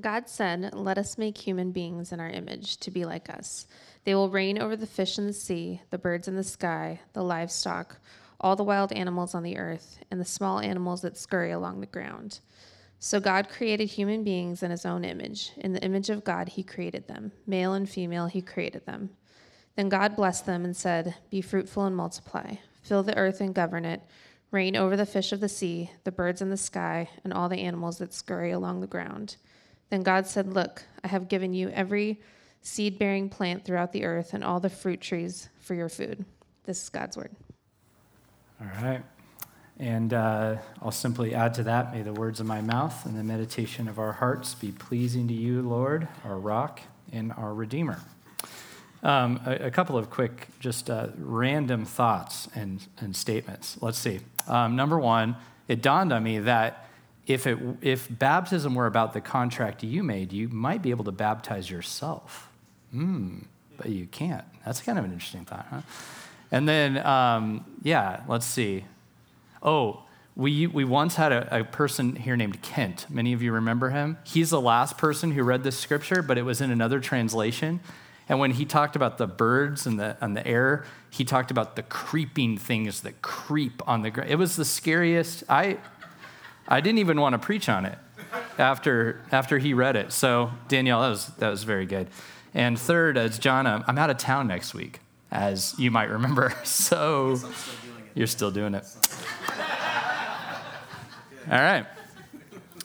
God said, Let us make human beings in our image to be like us. They will reign over the fish in the sea, the birds in the sky, the livestock, all the wild animals on the earth, and the small animals that scurry along the ground. So God created human beings in his own image. In the image of God, he created them. Male and female, he created them. Then God blessed them and said, Be fruitful and multiply, fill the earth and govern it, reign over the fish of the sea, the birds in the sky, and all the animals that scurry along the ground. Then God said, Look, I have given you every seed bearing plant throughout the earth and all the fruit trees for your food. This is God's word. All right. And uh, I'll simply add to that may the words of my mouth and the meditation of our hearts be pleasing to you, Lord, our rock and our Redeemer. Um, a, a, couple of quick, just uh, random thoughts and, and statements. Let's see. Um, number one, it dawned on me that if, it, if baptism were about the contract you made, you might be able to baptize yourself. Hmm, but you can't. That's kind of an interesting thought, huh? And then, um, yeah, let's see. Oh, we, we once had a, a, person here named Kent. Many of you remember him. He's the last person who read this scripture, but it was in another translation. And when he talked about the birds and the, and the air, he talked about the creeping things that creep on the ground. It was the scariest. I, I didn't even want to preach on it after, after he read it. So, Danielle, that was, that was very good. And third, as John, I'm out of town next week, as you might remember. So, you're still doing it. All right.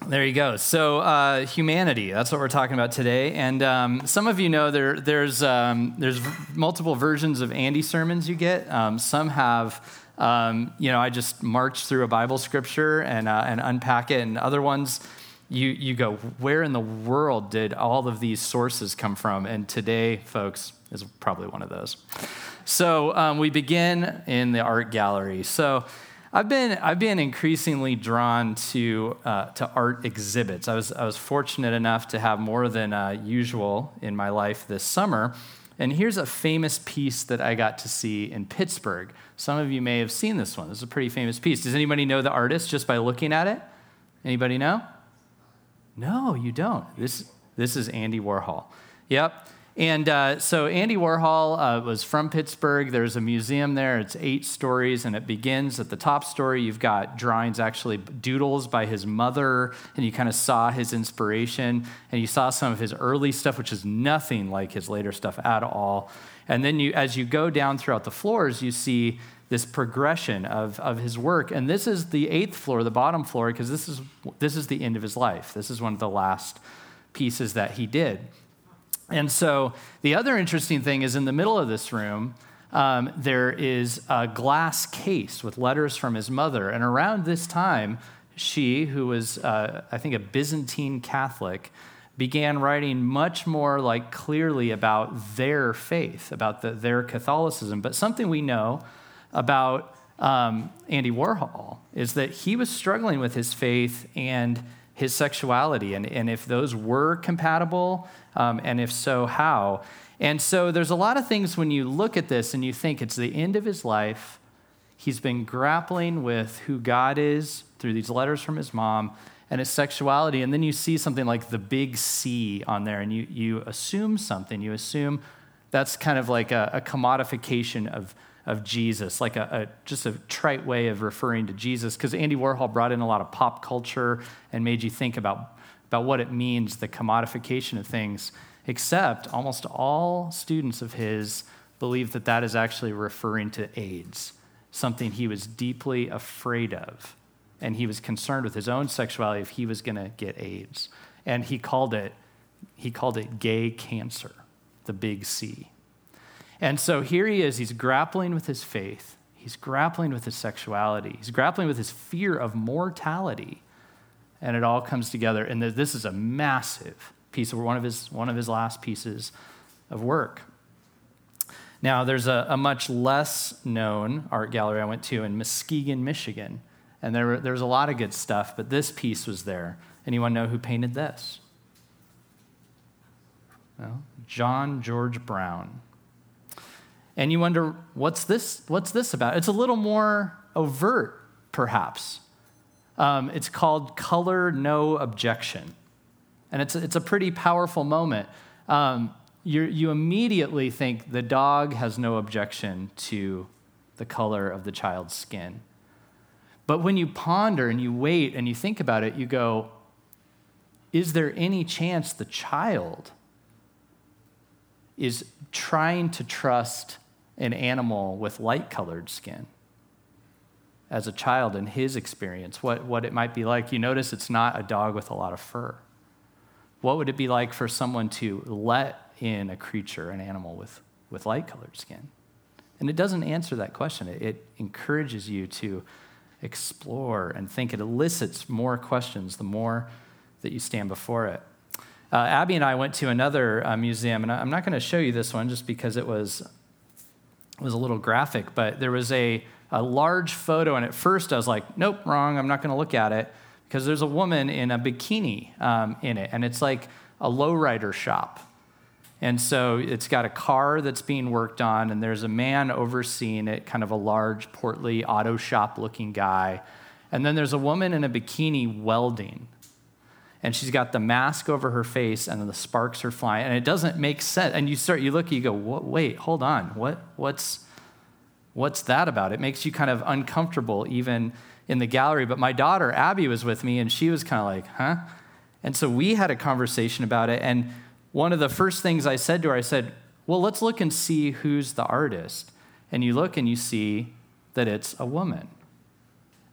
There you go. So, uh, humanity, that's what we're talking about today. And um, some of you know there, there's, um, there's multiple versions of Andy sermons you get. Um, some have, um, you know, I just march through a Bible scripture and, uh, and unpack it, and other ones, you, you go, where in the world did all of these sources come from? And today, folks, is probably one of those. So, um, we begin in the art gallery. So, I've been, I've been increasingly drawn to, uh, to art exhibits. I was, I was fortunate enough to have more than uh, usual in my life this summer. And here's a famous piece that I got to see in Pittsburgh. Some of you may have seen this one. This is a pretty famous piece. Does anybody know the artist just by looking at it? Anybody know? No, you don't. This, this is Andy Warhol. Yep. And uh, so Andy Warhol uh, was from Pittsburgh. There's a museum there. It's eight stories, and it begins at the top story. You've got drawings, actually doodles by his mother, and you kind of saw his inspiration. And you saw some of his early stuff, which is nothing like his later stuff at all. And then you, as you go down throughout the floors, you see this progression of, of his work. And this is the eighth floor, the bottom floor, because this is, this is the end of his life. This is one of the last pieces that he did. And so the other interesting thing is in the middle of this room, um, there is a glass case with letters from his mother. And around this time, she, who was, uh, I think, a Byzantine Catholic, began writing much more like clearly about their faith, about the, their Catholicism. But something we know about um, Andy Warhol is that he was struggling with his faith and his sexuality, and, and if those were compatible, um, and if so, how. And so there's a lot of things when you look at this and you think it's the end of his life. He's been grappling with who God is through these letters from his mom and his sexuality. And then you see something like the big C on there, and you, you assume something. You assume that's kind of like a, a commodification of of Jesus, like a, a, just a trite way of referring to Jesus, because Andy Warhol brought in a lot of pop culture and made you think about, about what it means, the commodification of things, except almost all students of his believe that that is actually referring to AIDS, something he was deeply afraid of. And he was concerned with his own sexuality if he was going to get AIDS. And he called it, he called it gay cancer, the big C. And so here he is, he's grappling with his faith, he's grappling with his sexuality, he's grappling with his fear of mortality. And it all comes together. And this is a massive piece of one of his, one of his last pieces of work. Now, there's a, a much less known art gallery I went to in Muskegon, Michigan. And there, there was a lot of good stuff, but this piece was there. Anyone know who painted this? Well, John George Brown and you wonder, what's this, what's this about? It's a little more overt, perhaps. Um, it's called Color No Objection. And it's, it's a pretty powerful moment. Um, you you immediately think the dog has no objection to the color of the child's skin. But when you ponder and you wait and you think about it, you go, is there any chance the child is trying to trust an animal with light colored skin? As a child, in his experience, what, what it might be like. You notice it's not a dog with a lot of fur. What would it be like for someone to let in a creature, an animal with, with light colored skin? And it doesn't answer that question. It, it encourages you to explore and think. It elicits more questions the more that you stand before it. Uh, Abby and I went to another uh, museum, and I'm not going to show you this one just because it was, it was a little graphic, but there was a, a large photo, and at first I was like, nope, wrong, I'm not going to look at it, because there's a woman in a bikini um, in it, and it's like a lowrider shop. And so it's got a car that's being worked on, and there's a man overseeing it, kind of a large, portly, auto shop looking guy. And then there's a woman in a bikini welding and she's got the mask over her face and the sparks are flying and it doesn't make sense. And you start you look you go wait hold on. What what's what's that about? It makes you kind of uncomfortable even in the gallery. But my daughter abby was with me and she was kind of like huh? And so we had a conversation about it and one of the first things i said to her i said well let's look and see who's the artist. And you look and you see that it's a woman.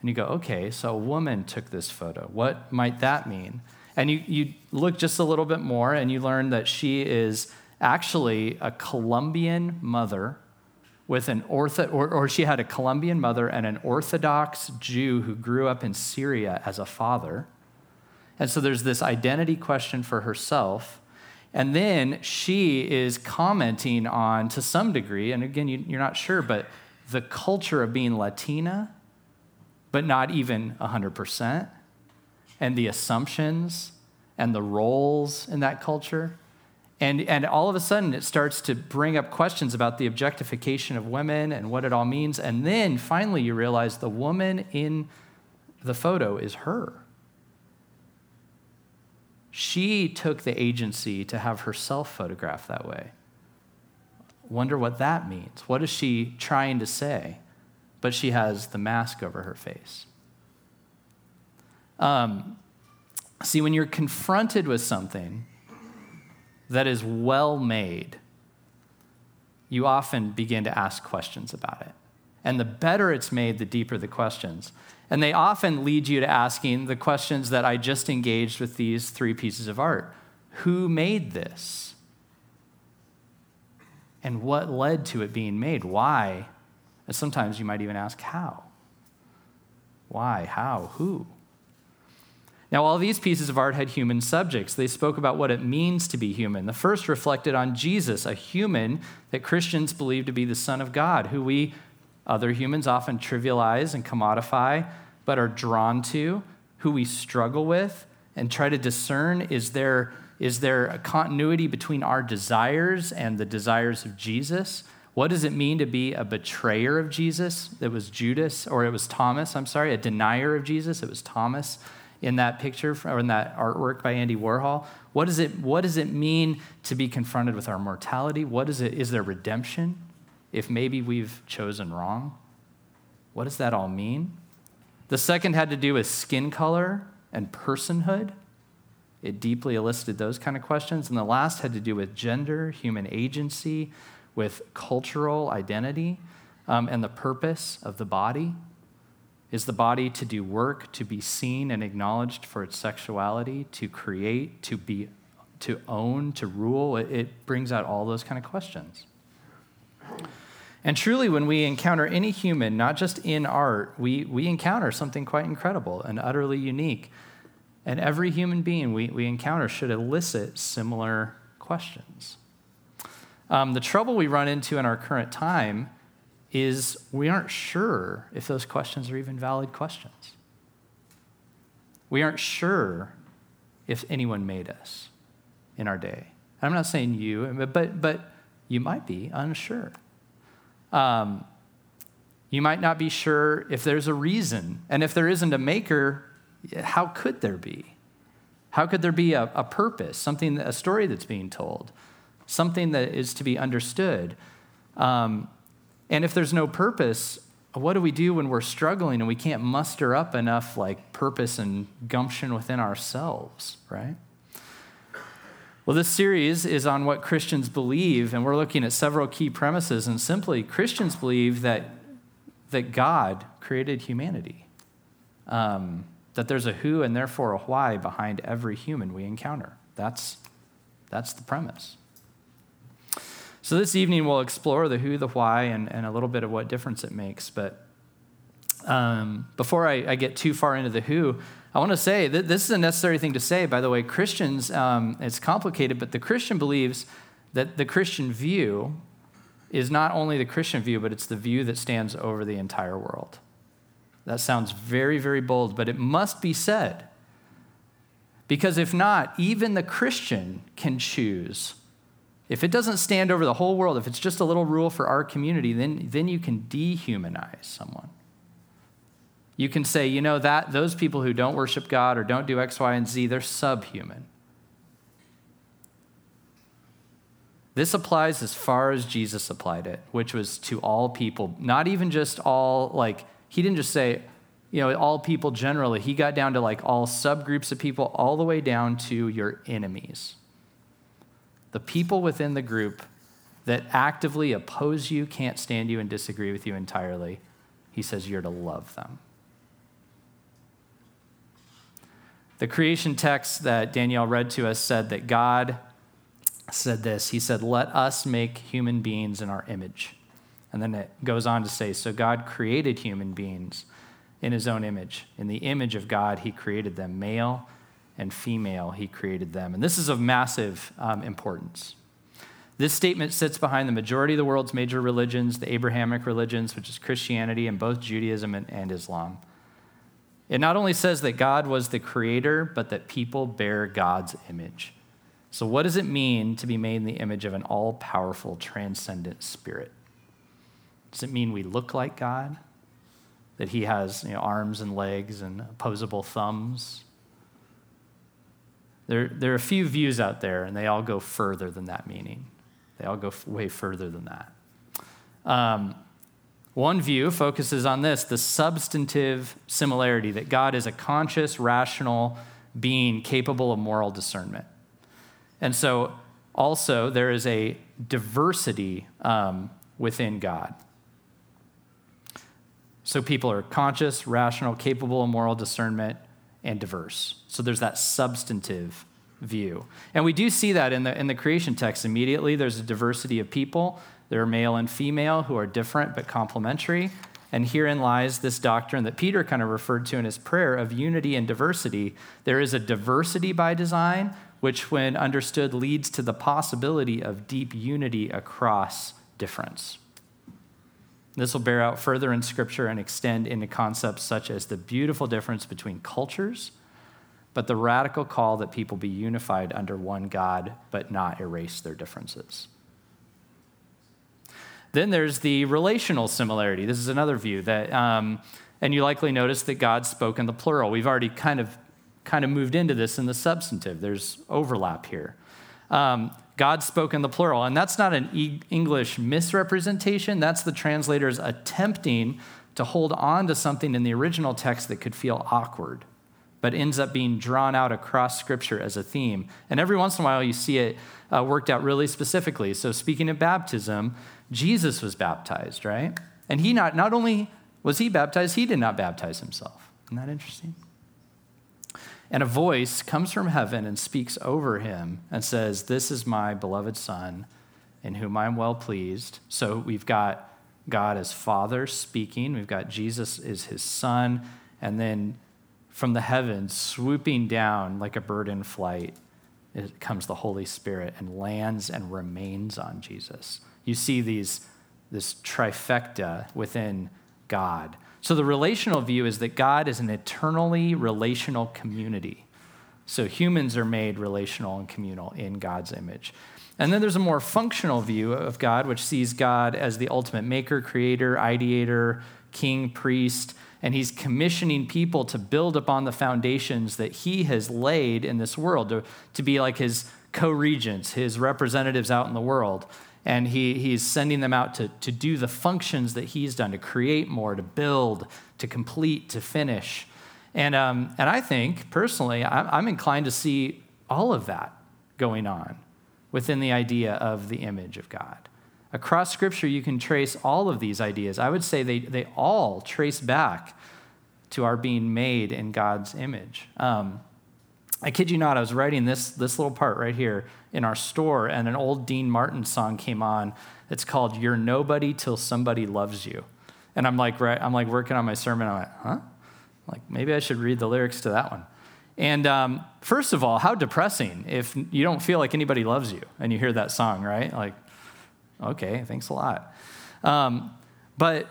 And you go okay so a woman took this photo. What might that mean and you, you look just a little bit more and you learn that she is actually a Colombian mother with an ortho, or, or she had a Colombian mother and an Orthodox Jew who grew up in Syria as a father. And so there's this identity question for herself. And then she is commenting on, to some degree, and again, you, you're not sure, but the culture of being Latina, but not even 100% and the assumptions and the roles in that culture. And, and all of a sudden, it starts to bring up questions about the objectification of women and what it all means. And then finally, you realize the woman in the photo is her. She took the agency to have herself photographed that way. Wonder what that means. What is she trying to say? But she has the mask over her face. Um, see, when you're confronted with something that is well made, you often begin to ask questions about it. And the better it's made, the deeper the questions. And they often lead you to asking the questions that I just engaged with these three pieces of art Who made this? And what led to it being made? Why? And sometimes you might even ask, How? Why? How? Who? Now, all these pieces of art had human subjects. They spoke about what it means to be human. The first reflected on Jesus, a human that Christians believe to be the Son of God, who we, other humans, often trivialize and commodify, but are drawn to, who we struggle with and try to discern is there, is there a continuity between our desires and the desires of Jesus? What does it mean to be a betrayer of Jesus? It was Judas, or it was Thomas, I'm sorry, a denier of Jesus. It was Thomas in that picture or in that artwork by Andy Warhol? What, is it, what does it mean to be confronted with our mortality? What is it? Is there redemption if maybe we've chosen wrong? What does that all mean? The second had to do with skin color and personhood. It deeply elicited those kind of questions. And the last had to do with gender, human agency, with cultural identity, um, and the purpose of the body. Is the body to do work, to be seen and acknowledged for its sexuality, to create, to be to own, to rule? It, it brings out all those kind of questions. And truly, when we encounter any human, not just in art, we, we encounter something quite incredible and utterly unique. And every human being we, we encounter should elicit similar questions. Um, the trouble we run into in our current time is we aren't sure if those questions are even valid questions. We aren't sure if anyone made us in our day. I'm not saying you, but, but you might be unsure. Um, you might not be sure if there's a reason. And if there isn't a maker, how could there be? How could there be a, a purpose, something, a story that's being told, something that is to be understood? Um, and if there's no purpose, what do we do when we're struggling and we can't muster up enough like purpose and gumption within ourselves, right? Well, this series is on what Christians believe, and we're looking at several key premises. And simply, Christians believe that, that God created humanity, um, that there's a who and therefore a why behind every human we encounter. That's, that's the premise. So, this evening, we'll explore the who, the why, and, and a little bit of what difference it makes. But um, before I, I, get too far into the who, I want to say that this is a necessary thing to say. By the way, Christians, um, it's complicated, but the Christian believes that the Christian view is not only the Christian view, but it's the view that stands over the entire world. That sounds very, very bold, but it must be said. Because if not, even the Christian can choose if it doesn't stand over the whole world, if it's just a little rule for our community, then, then you can dehumanize someone. You can say, you know, that those people who don't worship God or don't do X, Y, and Z, they're subhuman. This applies as far as Jesus applied it, which was to all people, not even just all, like, he didn't just say, you know, all people generally. He got down to like all subgroups of people, all the way down to your enemies the people within the group that actively oppose you, can't stand you, and disagree with you entirely, he says you're to love them. The creation text that Danielle read to us said that God said this He said, Let us make human beings in our image. And then it goes on to say, So God created human beings in his own image. In the image of God, he created them, male and female, he created them. And this is of massive um, importance. This statement sits behind the majority of the world's major religions, the Abrahamic religions, which is Christianity and both Judaism and, and Islam. It not only says that God was the creator, but that people bear God's image. So, what does it mean to be made in the image of an all powerful, transcendent spirit? Does it mean we look like God? That he has you know, arms and legs and opposable thumbs? There, there are a few views out there, and they all go further than that meaning. They all go way further than that. Um, one view focuses on this the substantive similarity that God is a conscious, rational being capable of moral discernment. And so, also, there is a diversity um, within God. So, people are conscious, rational, capable of moral discernment, and diverse. So there's that substantive view. And we do see that in the, in the creation text immediately. There's a diversity of people. There are male and female who are different but complementary. And herein lies this doctrine that Peter kind of referred to in his prayer of unity and diversity. There is a diversity by design, which, when understood, leads to the possibility of deep unity across difference. This will bear out further in Scripture and extend into concepts such as the beautiful difference between cultures, but the radical call that people be unified under one God, but not erase their differences. Then there's the relational similarity. This is another view that, um, and you likely notice that God spoke in the plural. We've already kind of kind of moved into this in the substantive. There's overlap here. Um, God spoke in the plural. And that's not an e- English misrepresentation, that's the translators attempting to hold on to something in the original text that could feel awkward, but ends up being drawn out across Scripture as a theme. And every once in a while, you see it uh, worked out really specifically. So, speaking of baptism, Jesus was baptized, right? And he not, not only was he baptized, he did not baptize himself. Isn't that interesting? And a voice comes from heaven and speaks over him and says, This is my beloved Son, in whom I am well pleased. So we've got God as Father speaking, we've got Jesus as his Son, and then from the heavens, swooping down like a bird in flight, it comes the Holy Spirit and lands and remains on Jesus. You see these, this trifecta within God. So the relational view is that God is an eternally relational community. So humans are made relational and communal in God's image. And then there's a more functional view of God, which sees God as the ultimate maker, creator, ideator, king, priest, and he's commissioning people to build upon the foundations that he has laid in this world, to, to be like his co regents, his representatives out in the world. And he, he's sending them out to, to do the functions that he's done, to create more, to build, to complete, to finish. And, um, and I think, personally, I'm, inclined to see all of that going on within the idea of the image of God. Across Scripture, you can trace all of these ideas. I would say they, they all trace back to our being made in God's image. Um, I kid you not, I was writing this, this little part right here in our store, and an old Dean Martin song came on. It's called You're Nobody Till Somebody Loves You. And I'm like, right, I'm like working on my sermon. I'm like, huh? Like, maybe I should read the lyrics to that one. And um, first of all, how depressing if you don't feel like anybody loves you and you hear that song, right? Like, okay, thanks a lot. Um, but,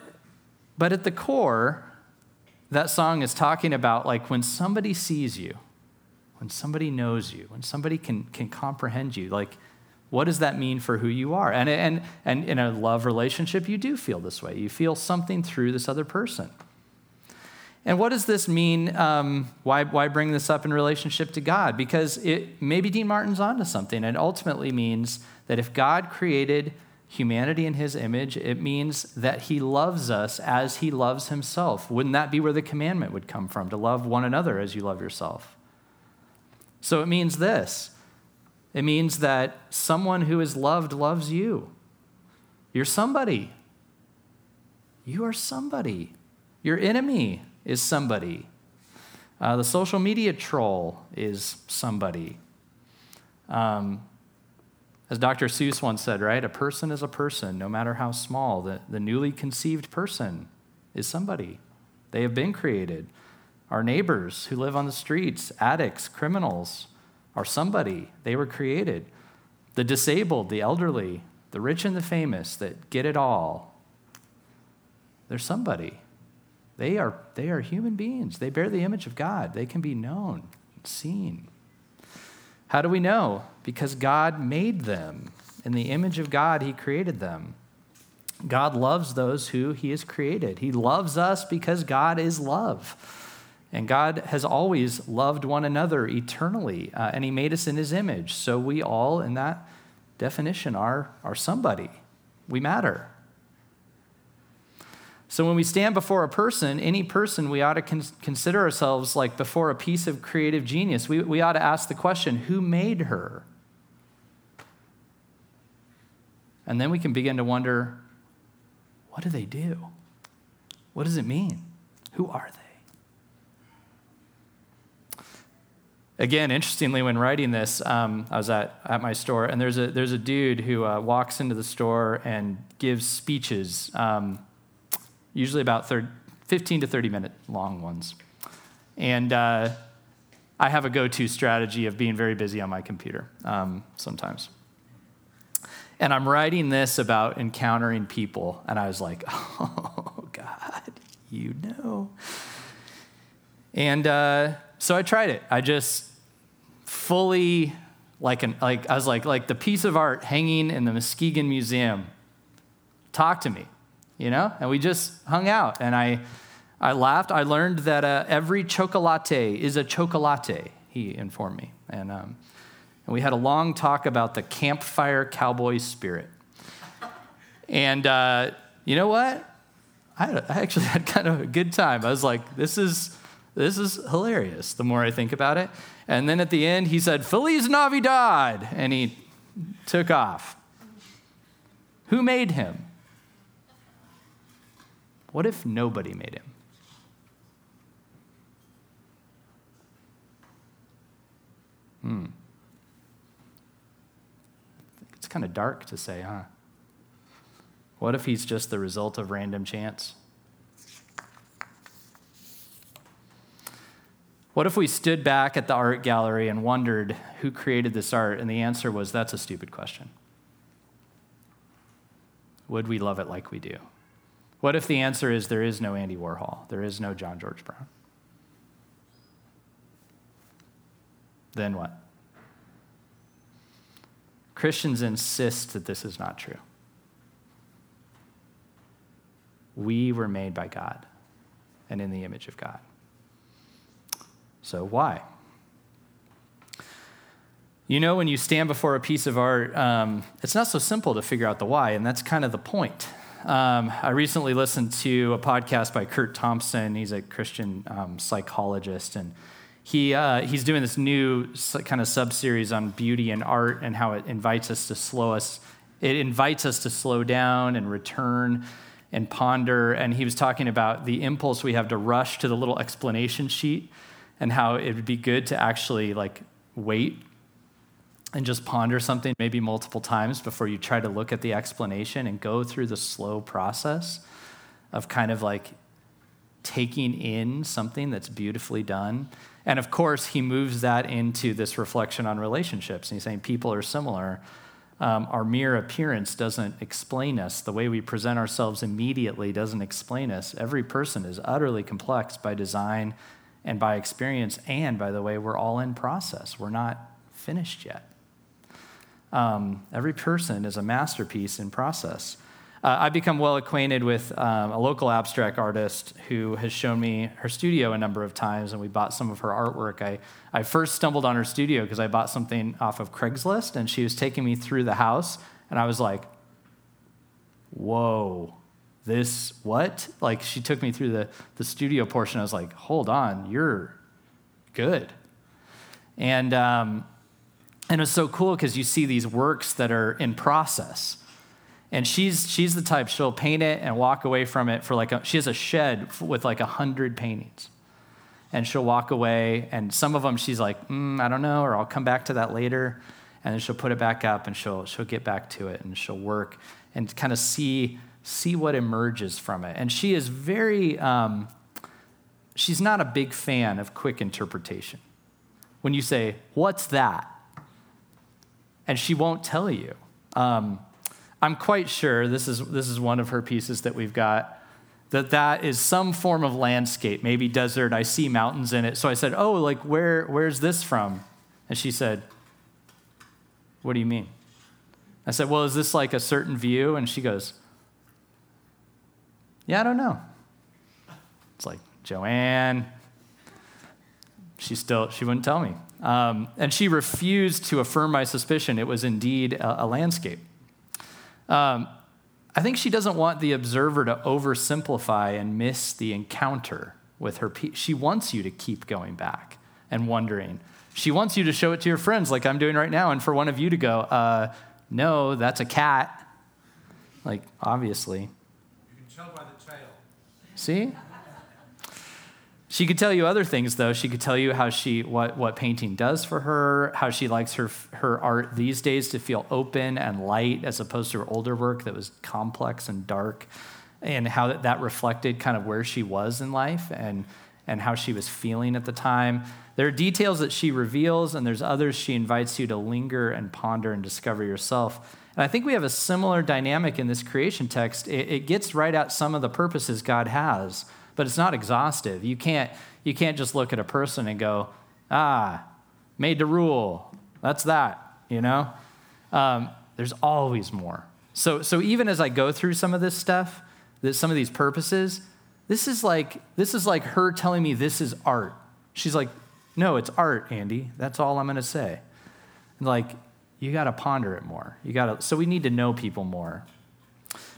but at the core, that song is talking about like when somebody sees you, when somebody knows you, when somebody can, can comprehend you, like, what does that mean for who you are? And, and, and in a love relationship, you do feel this way. You feel something through this other person. And what does this mean? Um, why, why bring this up in relationship to God? Because it, maybe Dean Martin's onto something. It ultimately means that if God created humanity in his image, it means that he loves us as he loves himself. Wouldn't that be where the commandment would come from? To love one another as you love yourself. So it means this it means that someone who is loved loves you. You're somebody. You are somebody. Your enemy is somebody. Uh, the social media troll is somebody. Um, as Dr. Seuss once said, right? A person is a person, no matter how small. The, the newly conceived person is somebody. They have been created. Our neighbors who live on the streets, addicts, criminals, are somebody. They were created. The disabled, the elderly, the rich and the famous that get it all, they're somebody. They are, they are human beings. They bear the image of God. They can be known, seen. How do we know? Because God made them. In the image of God, He created them. God loves those who He has created. He loves us because God is love. And God has always loved one another eternally, uh, and He made us in His image. So we all, in that definition, are, are somebody. We matter. So when we stand before a person, any person, we ought to con- consider ourselves like before a piece of creative genius. We, we ought to ask the question who made her? And then we can begin to wonder what do they do? What does it mean? Who are they? Again, interestingly, when writing this, um, I was at, at my store, and there's a, there's a dude who uh, walks into the store and gives speeches. Um, usually about 30, 15 to 30 minute long ones. And uh, I have a go to strategy of being very busy on my computer um, sometimes. And I'm writing this about encountering people, and I was like, oh, God, you know. And uh, so I tried it. I just fully, like, an, like I was like, like the piece of art hanging in the Muskegon Museum, talk to me you know? And we just hung out. And I, I laughed. I learned that uh, every chocolate is a chocolate, he informed me. And, um, and we had a long talk about the campfire cowboy spirit. And uh, you know what? I, had, I actually had kind of a good time. I was like, this is, this is hilarious the more I think about it. And then at the end, he said, Feliz Navidad. And he took off. Who made him? What if nobody made him? Hmm. It's kind of dark to say, huh? What if he's just the result of random chance? What if we stood back at the art gallery and wondered who created this art? And the answer was that's a stupid question. Would we love it like we do? What if the answer is there is no Andy Warhol, there is no John George Brown? Then what? Christians insist that this is not true. We were made by God. and in the image of God. So, why? You know, when you stand before a piece of art, um, it's not so simple to figure out the why, and that's kind of the point. Um, I recently listened to a podcast by Curt Thompson. He's a Christian um, psychologist, and he, uh, he's doing this new kind of sub series on beauty and art and how it invites us to slow us. It invites us to slow down and return and ponder. And he was talking about the impulse we have to rush to the little explanation sheet and how it would be good to actually like wait and just ponder something maybe multiple times before you try to look at the explanation and go through the slow process of kind of like taking in something that's beautifully done. And of course, he moves that into this reflection on relationships. And he's saying people are similar. Um, our mere appearance doesn't explain us. The way we present ourselves immediately doesn't explain us. Every person is utterly complex by design and by experience. And by the way, we're all in process, we're not finished yet. Um, every person is a masterpiece in process. Uh, I've become well acquainted with um, a local abstract artist who has shown me her studio a number of times, and we bought some of her artwork. I, I first stumbled on her studio because I bought something off of Craigslist, and she was taking me through the house, and I was like, whoa, this what? Like, she took me through the, the studio portion. I was like, hold on, you're good. And, um, and it's so cool because you see these works that are in process. And she's, she's the type, she'll paint it and walk away from it for like, a, she has a shed with like a hundred paintings. And she'll walk away, and some of them she's like, mm, I don't know, or I'll come back to that later. And then she'll put it back up and she'll, she'll get back to it and she'll work and kind of see, see what emerges from it. And she is very, um, she's not a big fan of quick interpretation. When you say, What's that? and she won't tell you. Um, I'm quite sure this is, this is one of her pieces that we've got, that that is some form of landscape, maybe desert. I see mountains in it. So I said, Oh, like, where, where's this from? And she said, What do you mean? I said, Well, is this like a certain view? And she goes, Yeah, I don't know. It's like, Joanne. She still, she wouldn't tell me. Um, and she refused to affirm my suspicion it was indeed a, a landscape. Um, I think she doesn't want the observer to oversimplify and miss the encounter with her. Pe- she wants you to keep going back and wondering. She wants you to show it to your friends, like I'm doing right now, and for one of you to go, uh, no, that's a cat. Like, obviously. You can tell by the tail. See? She could tell you other things, though. She could tell you how she what what painting does for her, how she likes her her art these days to feel open and light, as opposed to her older work that was complex and dark, and how that, that reflected kind of where she was in life and and how she was feeling at the time. There are details that she reveals, and there's others she invites you to linger and ponder and discover yourself. And I think we have a similar dynamic in this creation text. It, it gets right at some of the purposes God has but it's not exhaustive. You can't, you can't just look at a person and go, ah, made to rule. That's that, you know? Um, there's always more. So, so even as I go through some of this stuff, this, some of these purposes, this is like this is like her telling me this is art. She's like, no, it's art, Andy. That's all I'm going to say. Like, you got to ponder it more. You got to. So we need to know people more.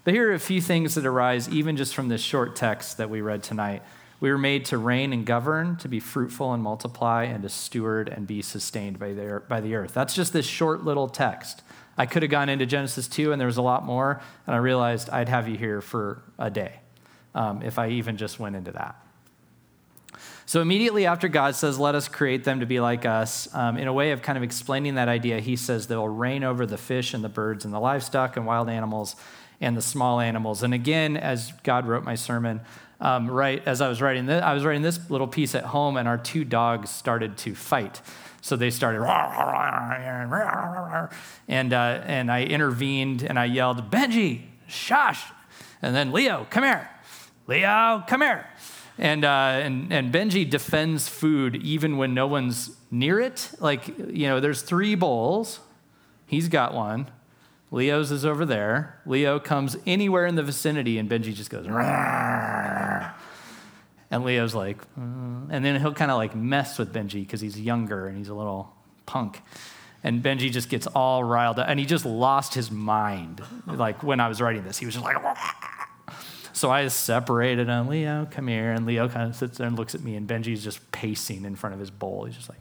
But here are a few things that arise even just from this short text that we read tonight. We were made to reign and govern, to be fruitful and multiply, and to steward and be sustained by the, by the earth. That's just this short little text. I could have gone into Genesis 2, and there was a lot more, and I realized I'd have you here for a day um, if I even just went into that. So, immediately after God says, Let us create them to be like us, um, in a way of kind of explaining that idea, he says they'll reign over the fish and the birds and the livestock and wild animals and the small animals. And again, as God wrote my sermon, um, right as I was writing this, I was writing this little piece at home, and our two dogs started to fight. So they started, and uh, and I intervened and I yelled, Benji, shush, and then Leo, come here, Leo, come here. And, uh, and, and Benji defends food even when no one's near it. Like, you know, there's three bowls. He's got one. Leo's is over there. Leo comes anywhere in the vicinity, and Benji just goes. And Leo's like, "Uh," and then he'll kind of like mess with Benji because he's younger and he's a little punk. And Benji just gets all riled up and he just lost his mind. Like when I was writing this, he was just like, so I separated him. Leo, come here. And Leo kind of sits there and looks at me, and Benji's just pacing in front of his bowl. He's just like,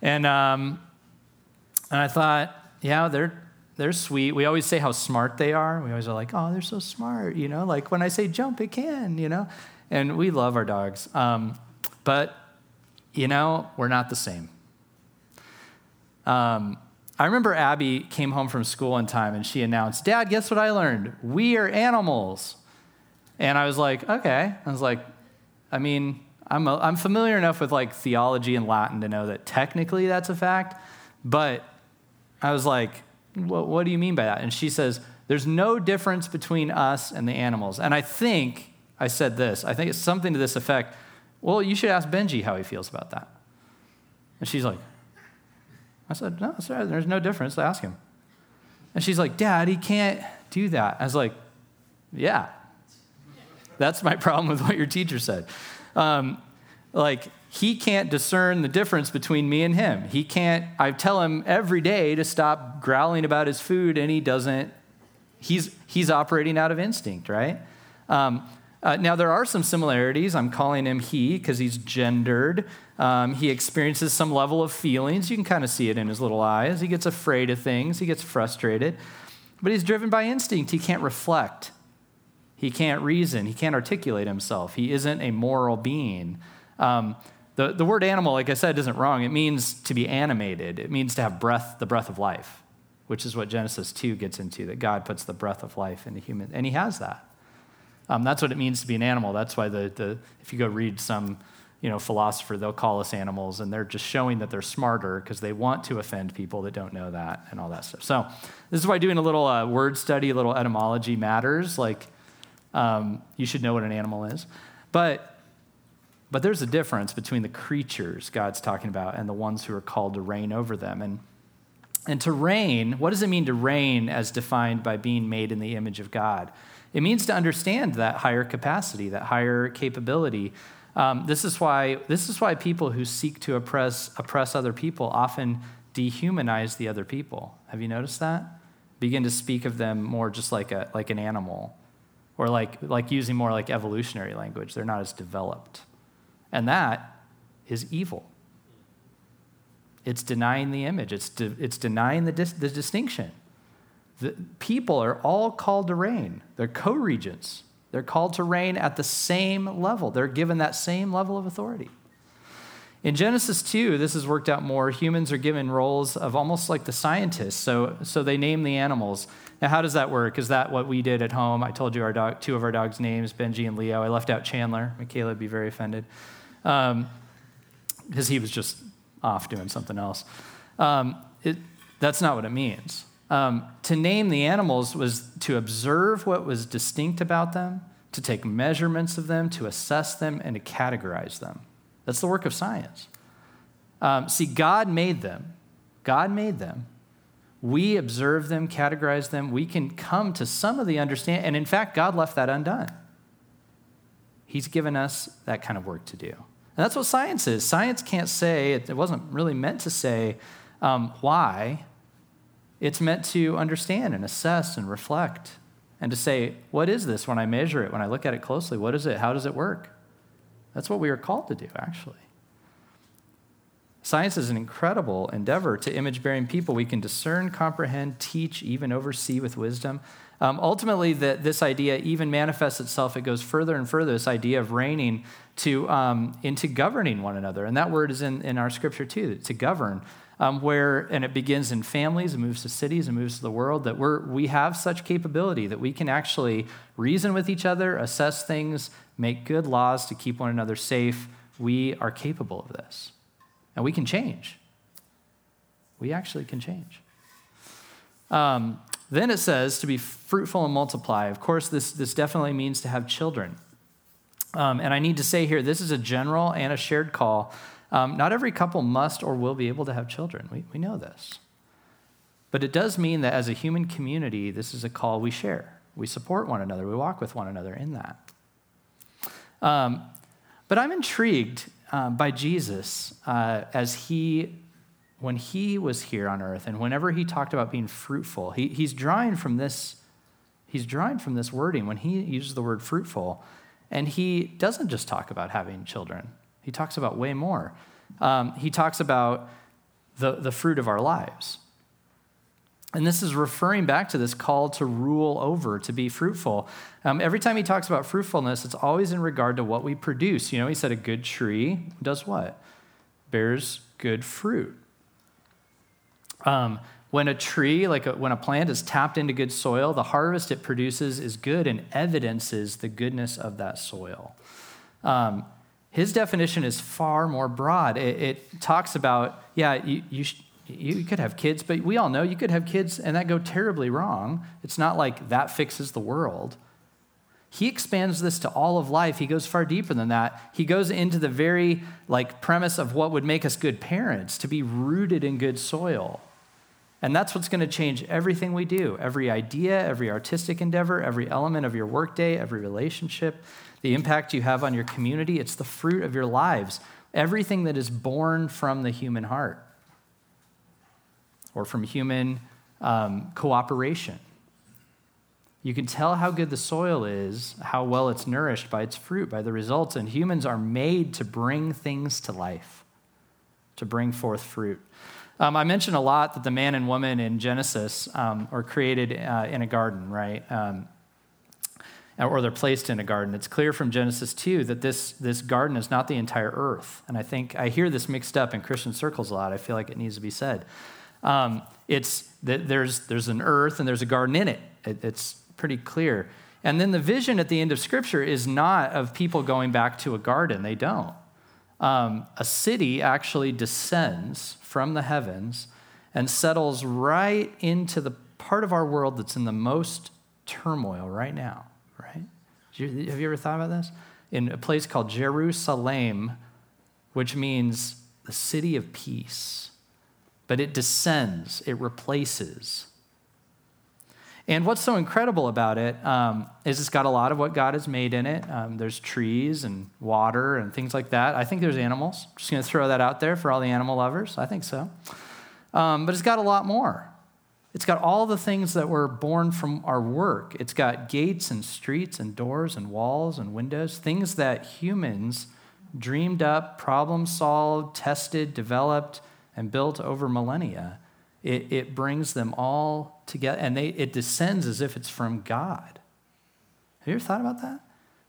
and um, and I thought, yeah, they're they're sweet. We always say how smart they are. We always are like, oh, they're so smart, you know. Like when I say jump, it can, you know. And we love our dogs, um, but you know, we're not the same. Um, I remember Abby came home from school one time and she announced, Dad, guess what I learned? We are animals. And I was like, okay. I was like, I mean, I'm, a, I'm familiar enough with like theology and Latin to know that technically that's a fact, but I was like, what, what do you mean by that? And she says, there's no difference between us and the animals. And I think, I said this, I think it's something to this effect. Well, you should ask Benji how he feels about that. And she's like, I said, no, sorry, there's no difference. Ask him. And she's like, Dad, he can't do that. I was like, yeah, that's my problem with what your teacher said. Um, like, he can't discern the difference between me and him. He can't, I tell him every day to stop growling about his food, and he doesn't. He's, he's operating out of instinct, right? Um, uh, now, there are some similarities. I'm calling him he because he's gendered. Um, he experiences some level of feelings. You can kind of see it in his little eyes. He gets afraid of things, he gets frustrated. But he's driven by instinct. He can't reflect, he can't reason, he can't articulate himself. He isn't a moral being. Um, the, the word animal, like I said, isn't wrong. It means to be animated, it means to have breath, the breath of life, which is what Genesis 2 gets into, that God puts the breath of life into human, and he has that. Um, that's what it means to be an animal. That's why the, the if you go read some you know, philosopher, they'll call us animals, and they're just showing that they're smarter because they want to offend people that don't know that and all that stuff. So this is why doing a little uh, word study, a little etymology matters. Like um, you should know what an animal is, but but there's a difference between the creatures God's talking about and the ones who are called to reign over them. And and to reign, what does it mean to reign as defined by being made in the image of God? It means to understand that higher capacity, that higher capability. Um, this, is why, this is why people who seek to oppress, oppress other people often dehumanize the other people. Have you noticed that? Begin to speak of them more just like, a, like an animal, or like, like using more like evolutionary language. They're not as developed. And that is evil. It's denying the image, it's, de- it's denying the, dis- the distinction. The people are all called to reign. They're co regents. They're called to reign at the same level. They're given that same level of authority. In Genesis 2, this is worked out more. Humans are given roles of almost like the scientists. So, so they name the animals. Now, how does that work? Is that what we did at home? I told you our dog, two of our dogs' names, Benji and Leo. I left out Chandler. Michaela would be very offended because um, he was just off doing something else. Um, it, that's not what it means. Um, to name the animals was to observe what was distinct about them, to take measurements of them, to assess them, and to categorize them. That's the work of science. Um, see, God made them. God made them. We observe them, categorize them. We can come to some of the understanding. And in fact, God left that undone. He's given us that kind of work to do. And that's what science is. Science can't say, it wasn't really meant to say um, why it's meant to understand and assess and reflect and to say, what is this when I measure it, when I look at it closely? What is it? How does it work? That's what we are called to do, actually. Science is an incredible endeavor to image bearing people. We can discern, comprehend, teach, even oversee with wisdom. Um, ultimately, the, this idea even manifests itself, it goes further and further, this idea of reigning to, um, into governing one another. And that word is in, in our scripture too, to govern um, where, and it begins in families, it moves to cities, and moves to the world, that we're, we have such capability that we can actually reason with each other, assess things, make good laws to keep one another safe. We are capable of this. And we can change. We actually can change. Um, then it says to be fruitful and multiply. Of course, this, this definitely means to have children. Um, and I need to say here this is a general and a shared call um, not every couple must or will be able to have children. We, we know this. But it does mean that as a human community, this is a call we share. We support one another, we walk with one another in that. Um, but I'm intrigued um, by Jesus uh, as he, when he was here on earth, and whenever he talked about being fruitful, he, he's drawing from this. He's drawing from this wording when he uses the word fruitful, and he doesn't just talk about having children. He talks about way more. Um, he talks about the, the fruit of our lives. And this is referring back to this call to rule over, to be fruitful. Um, every time he talks about fruitfulness, it's always in regard to what we produce. You know, he said a good tree does what? Bears good fruit. Um, when a tree, like a, when a plant is tapped into good soil, the harvest it produces is good and evidences the goodness of that soil. Um, his definition is far more broad. It, it talks about, yeah, you, you, you could have kids, but we all know you could have kids and that go terribly wrong. It's not like that fixes the world. He expands this to all of life. He goes far deeper than that. He goes into the very like premise of what would make us good parents, to be rooted in good soil. And that's what's going to change everything we do. Every idea, every artistic endeavor, every element of your workday, every relationship, the impact you have on your community, it's the fruit of your lives. Everything that is born from the human heart or from human um, cooperation. You can tell how good the soil is, how well it's nourished by its fruit, by the results. And humans are made to bring things to life, to bring forth fruit. Um, I mentioned a lot that the man and woman in Genesis um, are created uh, in a garden, right? Um, or they're placed in a garden. It's clear from Genesis 2 that this, this garden is not the entire earth. And I think I hear this mixed up in Christian circles a lot. I feel like it needs to be said. Um, it's that there's, there's an earth and there's a garden in it. it. It's pretty clear. And then the vision at the end of Scripture is not of people going back to a garden, they don't. Um, a city actually descends from the heavens and settles right into the part of our world that's in the most turmoil right now, right? Have you ever thought about this? In a place called Jerusalem, which means the city of peace but it descends, it replaces. And what's so incredible about it um, is it's got a lot of what God has made in it. Um, there's trees and water and things like that. I think there's animals. Just going to throw that out there for all the animal lovers. I think so. Um, but it's got a lot more. It's got all the things that were born from our work. It's got gates and streets and doors and walls and windows, things that humans dreamed up, problem solved, tested, developed, and built over millennia, it, it brings them all together and they, it descends as if it's from God. Have you ever thought about that?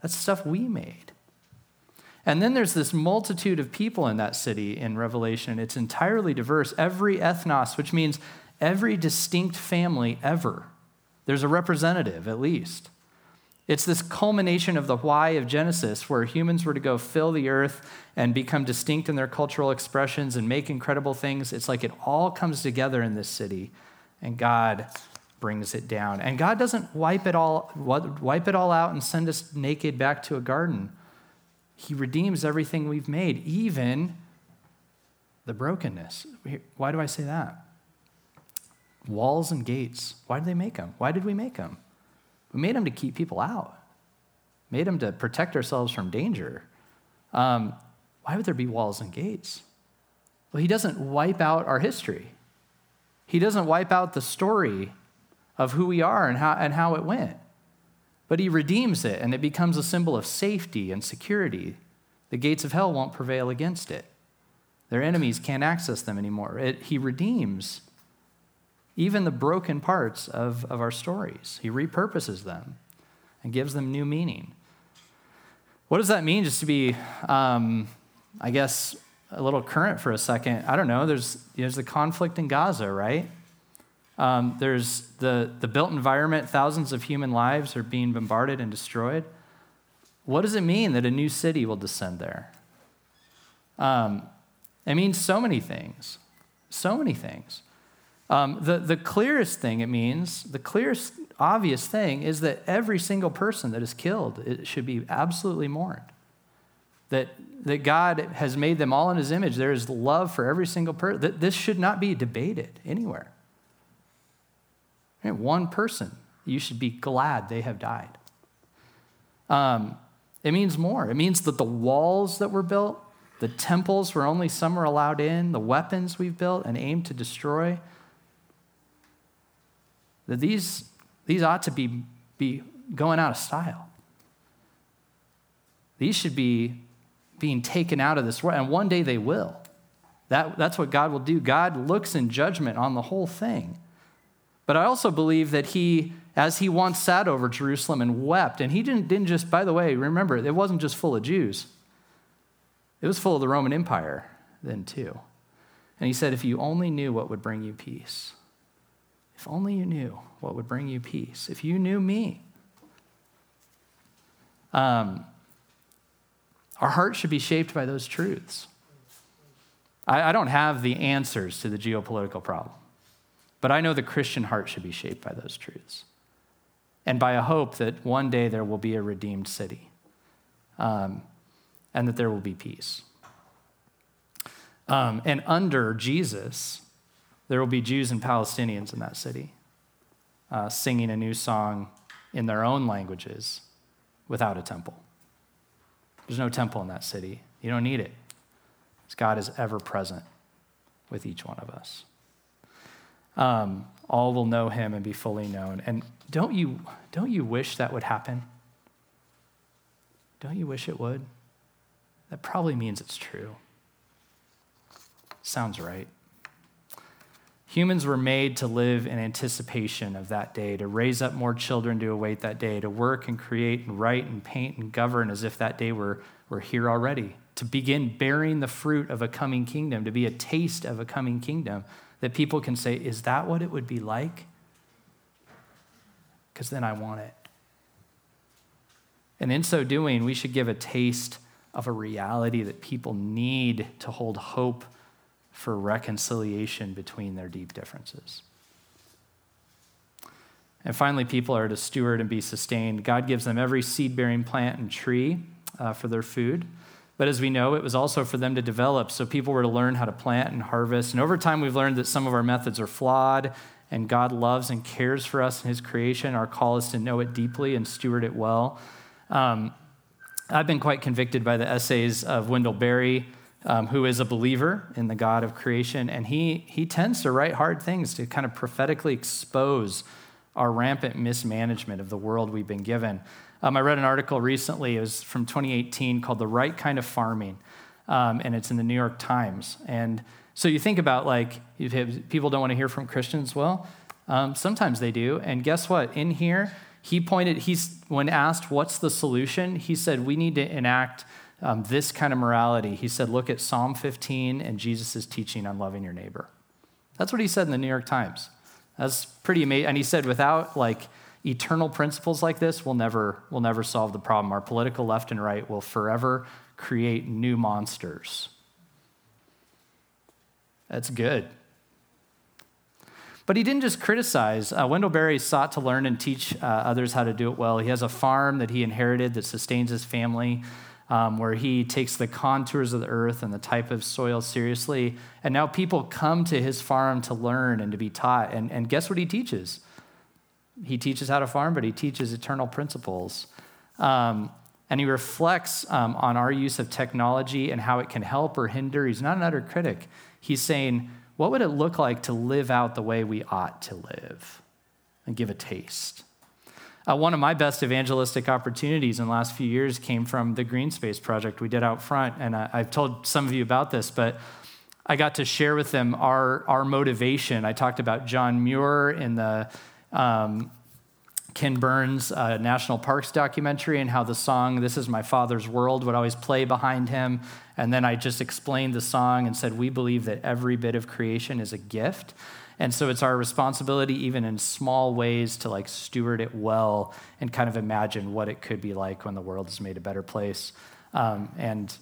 That's stuff we made. And then there's this multitude of people in that city in Revelation. It's entirely diverse. Every ethnos, which means every distinct family ever, there's a representative at least. It's this culmination of the why of Genesis, where humans were to go fill the earth and become distinct in their cultural expressions and make incredible things. It's like it all comes together in this city, and God brings it down. And God doesn't wipe it all, wipe it all out and send us naked back to a garden. He redeems everything we've made, even the brokenness. Why do I say that? Walls and gates. Why did they make them? Why did we make them? We made them to keep people out, made them to protect ourselves from danger. Um, why would there be walls and gates? Well, he doesn't wipe out our history. He doesn't wipe out the story of who we are and how, and how it went. But he redeems it, and it becomes a symbol of safety and security. The gates of hell won't prevail against it. Their enemies can't access them anymore. It, he redeems even the broken parts of, of our stories. He repurposes them and gives them new meaning. What does that mean, just to be, um, I guess, a little current for a second? I don't know. There's, there's the conflict in Gaza, right? Um, there's the, the built environment, thousands of human lives are being bombarded and destroyed. What does it mean that a new city will descend there? Um, it means so many things. So many things. Um, the, the clearest thing it means, the clearest obvious thing is that every single person that is killed it should be absolutely mourned. That, that God has made them all in his image. There is love for every single person. That this should not be debated anywhere. One person, you should be glad they have died. Um, It means more. It means that the walls that were built, the temples where only some are allowed in, the weapons we've built and aimed to destroy, that these, these ought to be, be going out of style. These should be being taken out of this world, and one day they will. That, that's what God will do. God looks in judgment on the whole thing. But I also believe that he, as he once sat over Jerusalem and wept, and he didn't, didn't just, by the way, remember, it wasn't just full of Jews, it was full of the Roman Empire then too. And he said, If you only knew what would bring you peace, if only you knew what would bring you peace, if you knew me. Um, our hearts should be shaped by those truths. I, I don't have the answers to the geopolitical problem, but I know the Christian heart should be shaped by those truths and by a hope that one day there will be a redeemed city um, and that there will be peace. Um, and under Jesus, there will be Jews and Palestinians in that city uh, singing a new song in their own languages without a temple. There's no temple in that city. You don't need it. God is ever present with each one of us. Um, all will know him and be fully known. And don't you, don't you wish that would happen? Don't you wish it would? That probably means it's true. Sounds right. Humans were made to live in anticipation of that day, to raise up more children to await that day, to work and create and write and paint and govern as if that day were, were here already, to begin bearing the fruit of a coming kingdom, to be a taste of a coming kingdom, that people can say, Is that what it would be like? Because then I want it. And in so doing, we should give a taste of a reality that people need to hold hope for reconciliation between their deep differences. And finally, people are to steward and be sustained. God gives them every seed bearing plant and tree uh, for their food. But as we know, it was also for them to develop. So people were to learn how to plant and harvest. And over time, we've learned that some of our methods are flawed, and God loves and cares for us in His creation. Our call is to know it deeply and steward it well. Um, I've been quite convicted by the essays of Wendell Berry, um, who is a believer in the God of creation, and he, he tends to write hard things to kind of prophetically expose our rampant mismanagement of the world we've been given. Um, I read an article recently, it was from 2018, called The Right Kind of Farming, um, and it's in the New York Times. And so you think about like, people don't want to hear from Christians. Well, um, sometimes they do. And guess what? In here, he pointed, he's, when asked what's the solution, he said, we need to enact um, this kind of morality. He said, look at Psalm 15 and Jesus' teaching on loving your neighbor. That's what he said in the New York Times. That's pretty amazing. And he said, without like eternal principles like this, we'll never, we'll never solve the problem. Our political left and right will forever create new monsters. That's good. But he didn't just criticize. Uh, Wendell Berry sought to learn and teach uh, others how to do it well. He has a farm that he inherited that sustains his family um, where he takes the contours of the earth and the type of soil seriously. And now people come to his farm to learn and to be taught. And, and guess what he teaches? He teaches how to farm, but he teaches eternal principles. Um, and he reflects um, on our use of technology and how it can help or hinder. He's not an utter critic. He's saying, what would it look like to live out the way we ought to live and give a taste? Uh, one of my best evangelistic opportunities in the last few years came from the Green Space project we did out front. And I, I've told some of you about this, but I got to share with them our, our motivation. I talked about John Muir in the um, Ken Burns uh, National Parks documentary and how the song This Is My Father's World would always play behind him. And then I just explained the song and said, We believe that every bit of creation is a gift. And so it's our responsibility, even in small ways, to like steward it well and kind of imagine what it could be like when the world is made a better place. Um, and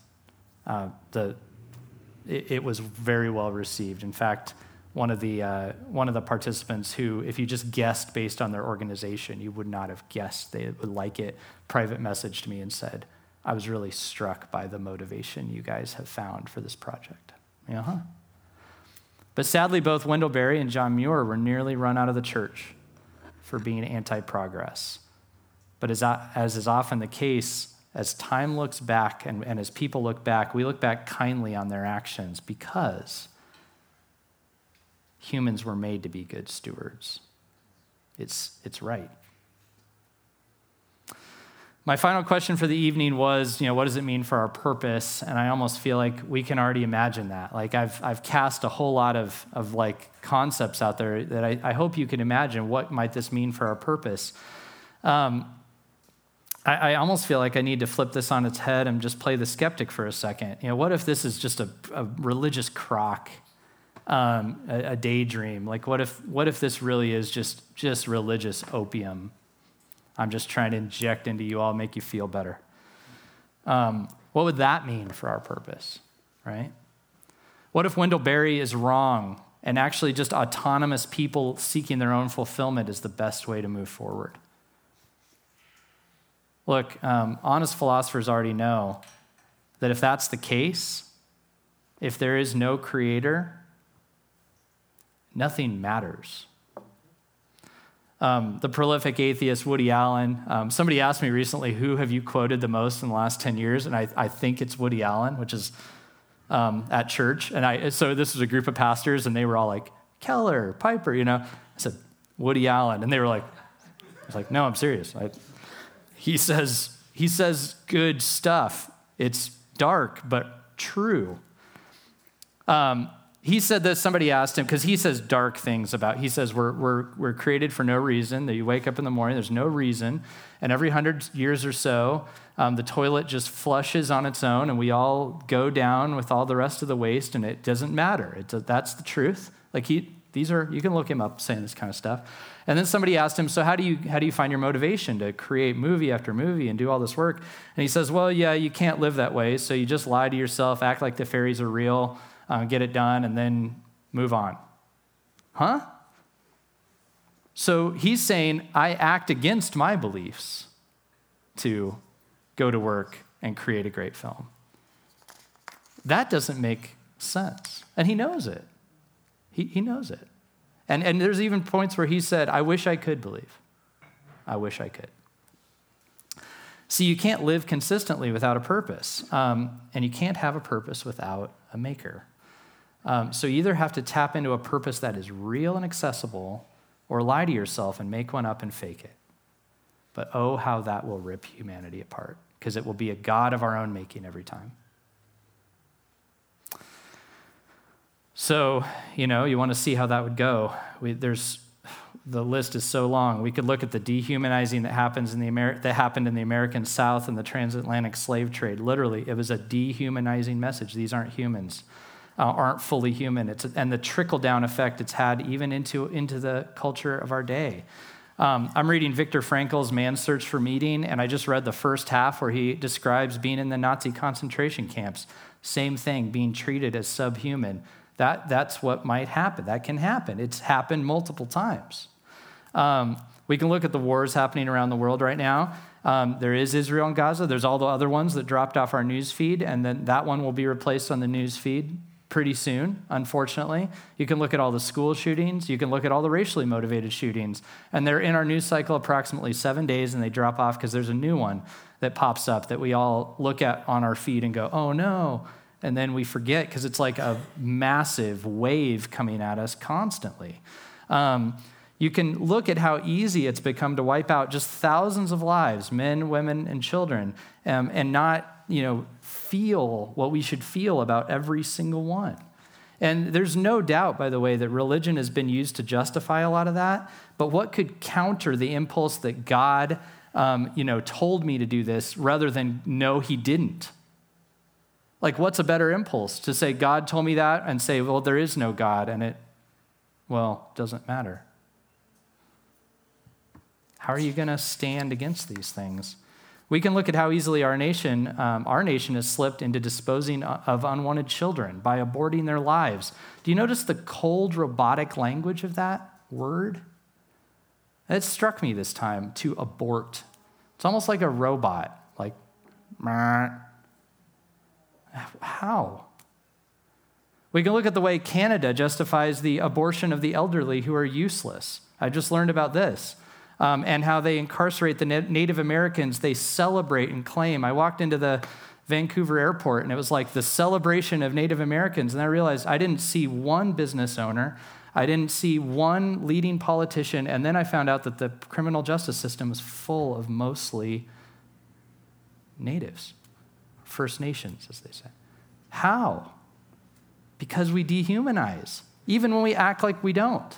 uh, the, it, it, was very well received. In fact, one of the uh, one of the participants who, if you just guessed based on their organization, you would not have guessed they would like it. Private messaged me and said, "I was really struck by the motivation you guys have found for this project." Yeah, huh? But sadly, both Wendell Berry and John Muir were nearly run out of the church for being anti progress. But as, as is often the case, as time looks back and, and as people look back, we look back kindly on their actions because humans were made to be good stewards. It's, it's right. My final question for the evening was, you know, what does it mean for our purpose? And I almost feel like we can already imagine that. Like I've, I've cast a whole lot of, of like concepts out there that I, I hope you can imagine what might this mean for our purpose. Um, I, I almost feel like I need to flip this on its head and just play the skeptic for a second. You know, what if this is just a, a religious crock, um, a, a daydream? Like, what if, what if this really is just, just religious opium? I'm just trying to inject into you all, make you feel better. Um, what would that mean for our purpose, right? What if Wendell Berry is wrong and actually just autonomous people seeking their own fulfillment is the best way to move forward? Look, um, honest philosophers already know that if that's the case, if there is no creator, nothing matters. Um, the prolific atheist Woody Allen. Um, somebody asked me recently, who have you quoted the most in the last 10 years? And I, I think it's Woody Allen, which is um, at church. And I, so this was a group of pastors, and they were all like, Keller, Piper, you know. I said, Woody Allen. And they were like, I was like, no, I'm serious. I, he says, he says good stuff. It's dark, but true. Um, he said that somebody asked him because he says dark things about he says we're, we're, we're created for no reason that you wake up in the morning there's no reason and every hundred years or so um, the toilet just flushes on its own and we all go down with all the rest of the waste and it doesn't matter. It, that's the truth. Like he these are you can look him up saying this kind of stuff. And then somebody asked him so how do you how do you find your motivation to create movie after movie and do all this work? And he says well yeah you can't live that way so you just lie to yourself act like the fairies are real uh, get it done, and then move on. Huh? So he's saying, I act against my beliefs to go to work and create a great film. That doesn't make sense. And he knows it. He, he knows it. And, and there's even points where he said, I wish I could believe. I wish I could. See, you can't live consistently without a purpose, um, and you can't have a purpose without a maker. Um, so you either have to tap into a purpose that is real and accessible, or lie to yourself and make one up and fake it. But oh, how that will rip humanity apart, because it will be a God of our own making every time. So, you know, you want to see how that would go. We, there's the list is so long. We could look at the dehumanizing that happens in the Amer- that happened in the American South and the transatlantic slave trade. Literally, it was a dehumanizing message. These aren't humans uh, aren't fully human. It's, and the trickle down effect it's had even into, into the culture of our day. Um, I'm reading Viktor Frankl's Man's Search for Meaning, and I just read the first half where he describes being in the Nazi concentration camps. Same thing, being treated as subhuman. That, that's what might happen. That can happen. It's happened multiple times. Um, we can look at the wars happening around the world right now. Um, there is Israel and Gaza. There's all the other ones that dropped off our news feed, and then that one will be replaced on the news feed pretty soon, unfortunately. You can look at all the school shootings, you can look at all the racially motivated shootings, and they're in our news cycle approximately seven days and they drop off because there's a new one that pops up that we all look at on our feed and go, oh no. And then we forget because it's like a massive wave coming at us constantly. Um, you can look at how easy it's become to wipe out just thousands of lives, men, women, and children, um, and not you know, feel what we should feel about every single one. And there's no doubt, by the way, that religion has been used to justify a lot of that. But what could counter the impulse that God, um, you know, told me to do this rather than no, He didn't? Like, what's a better impulse to say God told me that and say, well, there is no God, and it, well, doesn't matter. How are you going to stand against these things? We can look at how easily our nation, um, our nation has slipped into disposing of unwanted children by aborting their lives. Do you notice the cold, robotic language of that word? It struck me this time to abort. It's almost like a robot, like, how? We can look at the way Canada justifies the abortion of the elderly who are useless. I just learned about this. Um, and how they incarcerate the Native Americans. They celebrate and claim. I walked into the Vancouver airport and it was like the celebration of Native Americans. And I realized I didn't see one business owner, I didn't see one leading politician. And then I found out that the criminal justice system was full of mostly natives, First Nations, as they say. How? Because we dehumanize, even when we act like we don't.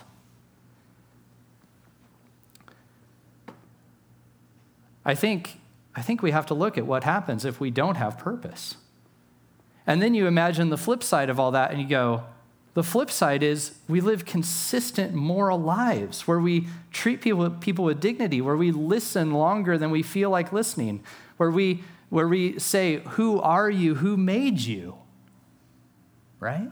I think, I think we have to look at what happens if we don't have purpose. And then you imagine the flip side of all that and you go, the flip side is we live consistent moral lives where we treat people, people with dignity, where we listen longer than we feel like listening, where we, where we say, Who are you? Who made you? Right?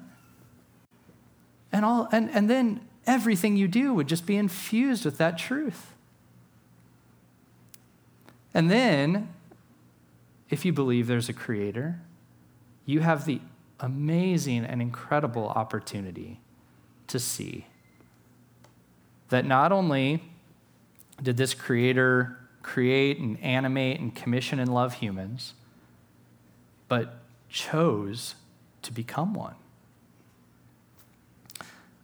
And, all, and, and then everything you do would just be infused with that truth. And then, if you believe there's a creator, you have the amazing and incredible opportunity to see that not only did this creator create and animate and commission and love humans, but chose to become one.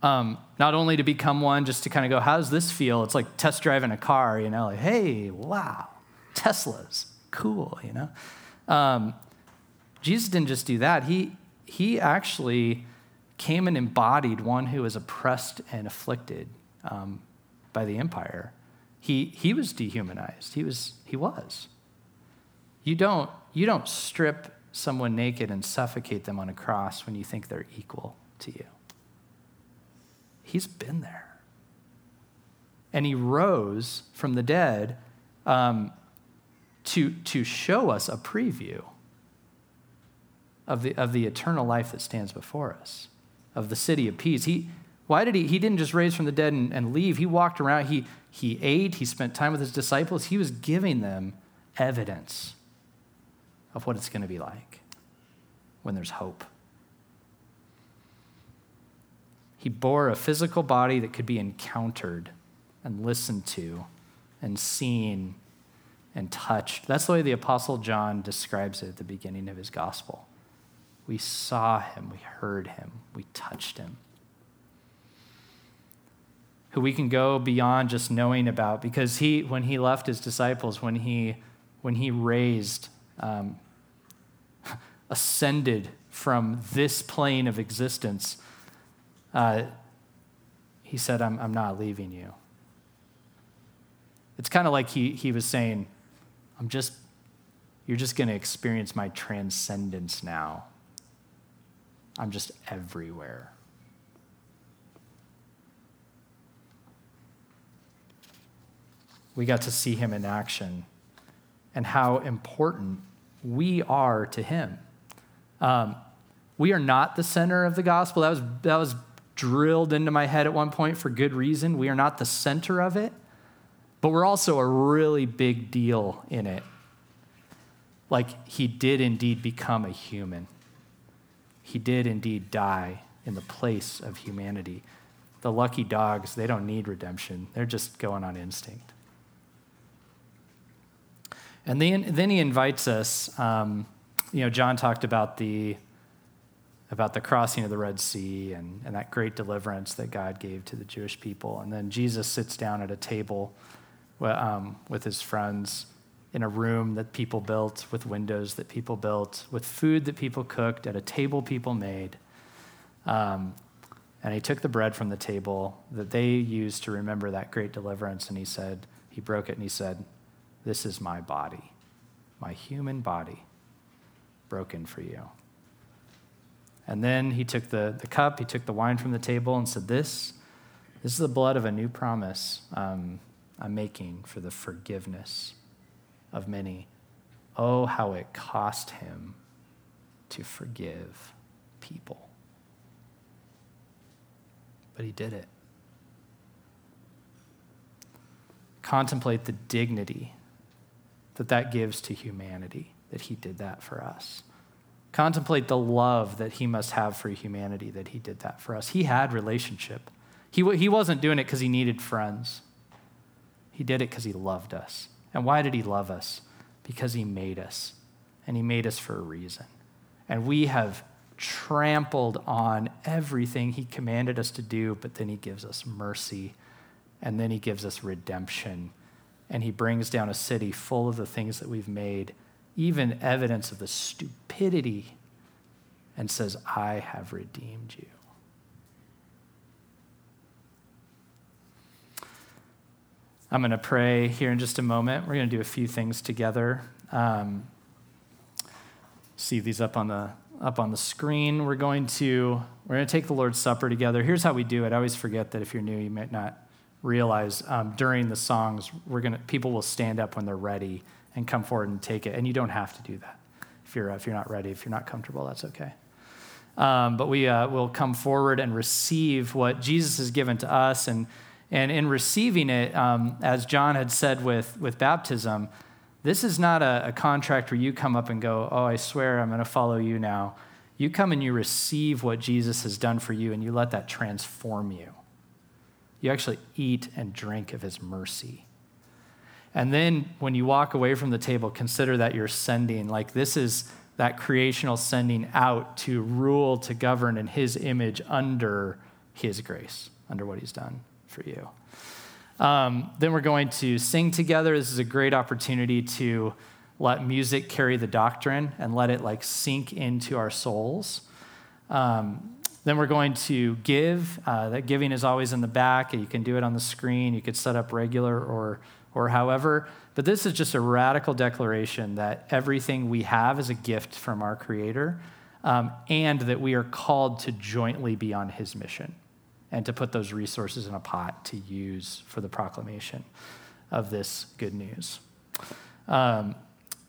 Um, not only to become one, just to kind of go, how does this feel? It's like test driving a car, you know, like, hey, wow. Teslas. Cool, you know? Um, Jesus didn't just do that. He, he actually came and embodied one who was oppressed and afflicted um, by the empire. He, he was dehumanized. He was. He was. You don't, you don't strip someone naked and suffocate them on a cross when you think they're equal to you. He's been there. And he rose from the dead um, to, to show us a preview of the, of the eternal life that stands before us, of the city of peace. He, why did he? He didn't just raise from the dead and, and leave. He walked around, he, he ate, he spent time with his disciples. He was giving them evidence of what it's going to be like when there's hope. He bore a physical body that could be encountered and listened to and seen and touched. That's the way the Apostle John describes it at the beginning of his gospel. We saw him, we heard him, we touched him. Who we can go beyond just knowing about because he, when he left his disciples, when he, when he raised, um, ascended from this plane of existence, uh, he said, I'm, I'm not leaving you. It's kind of like he, he was saying, I'm just, you're just going to experience my transcendence now. I'm just everywhere. We got to see him in action and how important we are to him. Um, we are not the center of the gospel. That was, that was drilled into my head at one point for good reason. We are not the center of it but we're also a really big deal in it. Like, he did indeed become a human, he did indeed die in the place of humanity. The lucky dogs, they don't need redemption, they're just going on instinct. And then, then he invites us. Um, you know, John talked about the about the crossing of the Red Sea and, and that great deliverance that God gave to the Jewish people. And then Jesus sits down at a table um, with his friends in a room that people built, with windows that people built, with food that people cooked, at a table people made. Um, and he took the bread from the table that they used to remember that great deliverance, and he said, he broke it and he said, This is my body, my human body, broken for you. And then he took the, the cup, he took the wine from the table, and said, This, this is the blood of a new promise. Um, I'm making for the forgiveness of many. Oh, how it cost him to forgive people. But he did it. Contemplate the dignity that that gives to humanity, that he did that for us. Contemplate the love that he must have for humanity, that he did that for us. He had relationship. He, he wasn't doing it because he needed friends. He did it because he loved us. And why did he love us? Because he made us. And he made us for a reason. And we have trampled on everything he commanded us to do, but then he gives us mercy. And then he gives us redemption. And he brings down a city full of the things that we've made, even evidence of the stupidity, and says, I have redeemed you. I'm going to pray here in just a moment. We're going to do a few things together. Um, see these up on the up on the screen. We're going to we're going to take the Lord's Supper together. Here's how we do it. I always forget that if you're new, you might not realize um, during the songs, we're going to people will stand up when they're ready and come forward and take it. And you don't have to do that if you're if you're not ready. If you're not comfortable, that's okay. Um, but we uh, will come forward and receive what Jesus has given to us and and in receiving it, um, as John had said with, with baptism, this is not a, a contract where you come up and go, Oh, I swear I'm going to follow you now. You come and you receive what Jesus has done for you, and you let that transform you. You actually eat and drink of his mercy. And then when you walk away from the table, consider that you're sending. Like this is that creational sending out to rule, to govern in his image under his grace, under what he's done for you. Um, then we're going to sing together. This is a great opportunity to let music carry the doctrine and let it like sink into our souls. Um, then we're going to give. Uh, that giving is always in the back. You can do it on the screen. You could set up regular or or however. But this is just a radical declaration that everything we have is a gift from our Creator, um, and that we are called to jointly be on His mission and to put those resources in a pot to use for the proclamation of this good news. Um,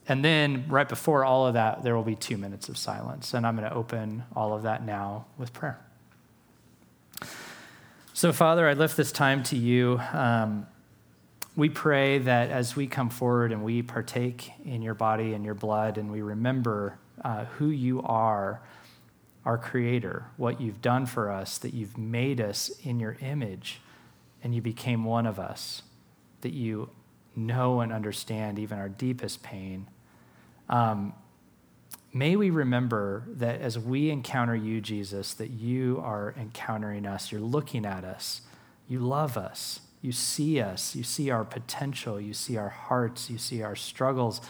and then, right before all of that, there will be two minutes of silence. And I'm going to open all of that now with prayer. So, Father, I lift this time to you. Um, we pray that as we come forward and we partake in your body and your blood and we remember uh, who you are our Creator, what you've done for us, that you've made us in your image, and you became one of us, that you know and understand even our deepest pain. Um, may we remember that as we encounter you, Jesus, that you are encountering us, you're looking at us, you love us, you see us, you see our potential, you see our hearts, you see our struggles,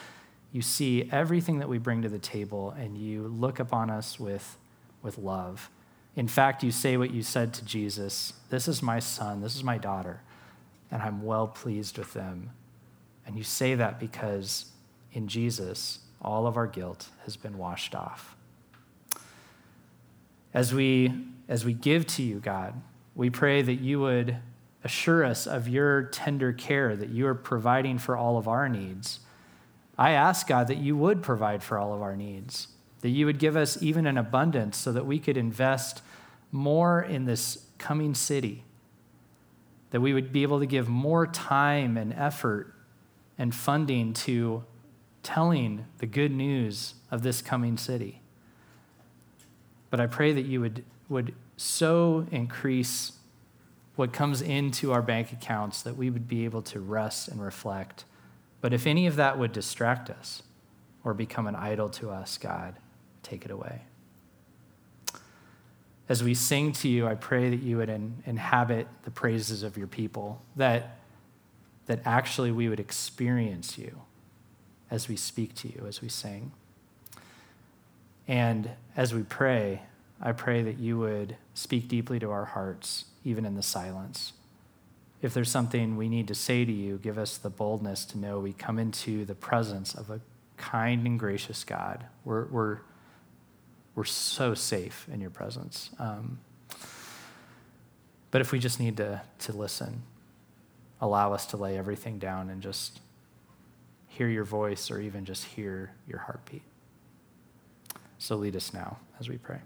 you see everything that we bring to the table, and you look upon us with with love. In fact, you say what you said to Jesus This is my son, this is my daughter, and I'm well pleased with them. And you say that because in Jesus, all of our guilt has been washed off. As we, as we give to you, God, we pray that you would assure us of your tender care, that you are providing for all of our needs. I ask, God, that you would provide for all of our needs that you would give us even an abundance so that we could invest more in this coming city, that we would be able to give more time and effort and funding to telling the good news of this coming city. But I pray that you would, would so increase what comes into our bank accounts that we would be able to rest and reflect. But if any of that would distract us or become an idol to us, God, take it away. As we sing to you, I pray that you would in, inhabit the praises of your people, that, that actually we would experience you as we speak to you, as we sing. And as we pray, I pray that you would speak deeply to our hearts, even in the silence. If there's something we need to say to you, give us the boldness to know we come into the presence of a kind and gracious God. We're, we're we're so safe in your presence. Um, but if we just need to, to listen, allow us to lay everything down and just hear your voice or even just hear your heartbeat. So lead us now as we pray.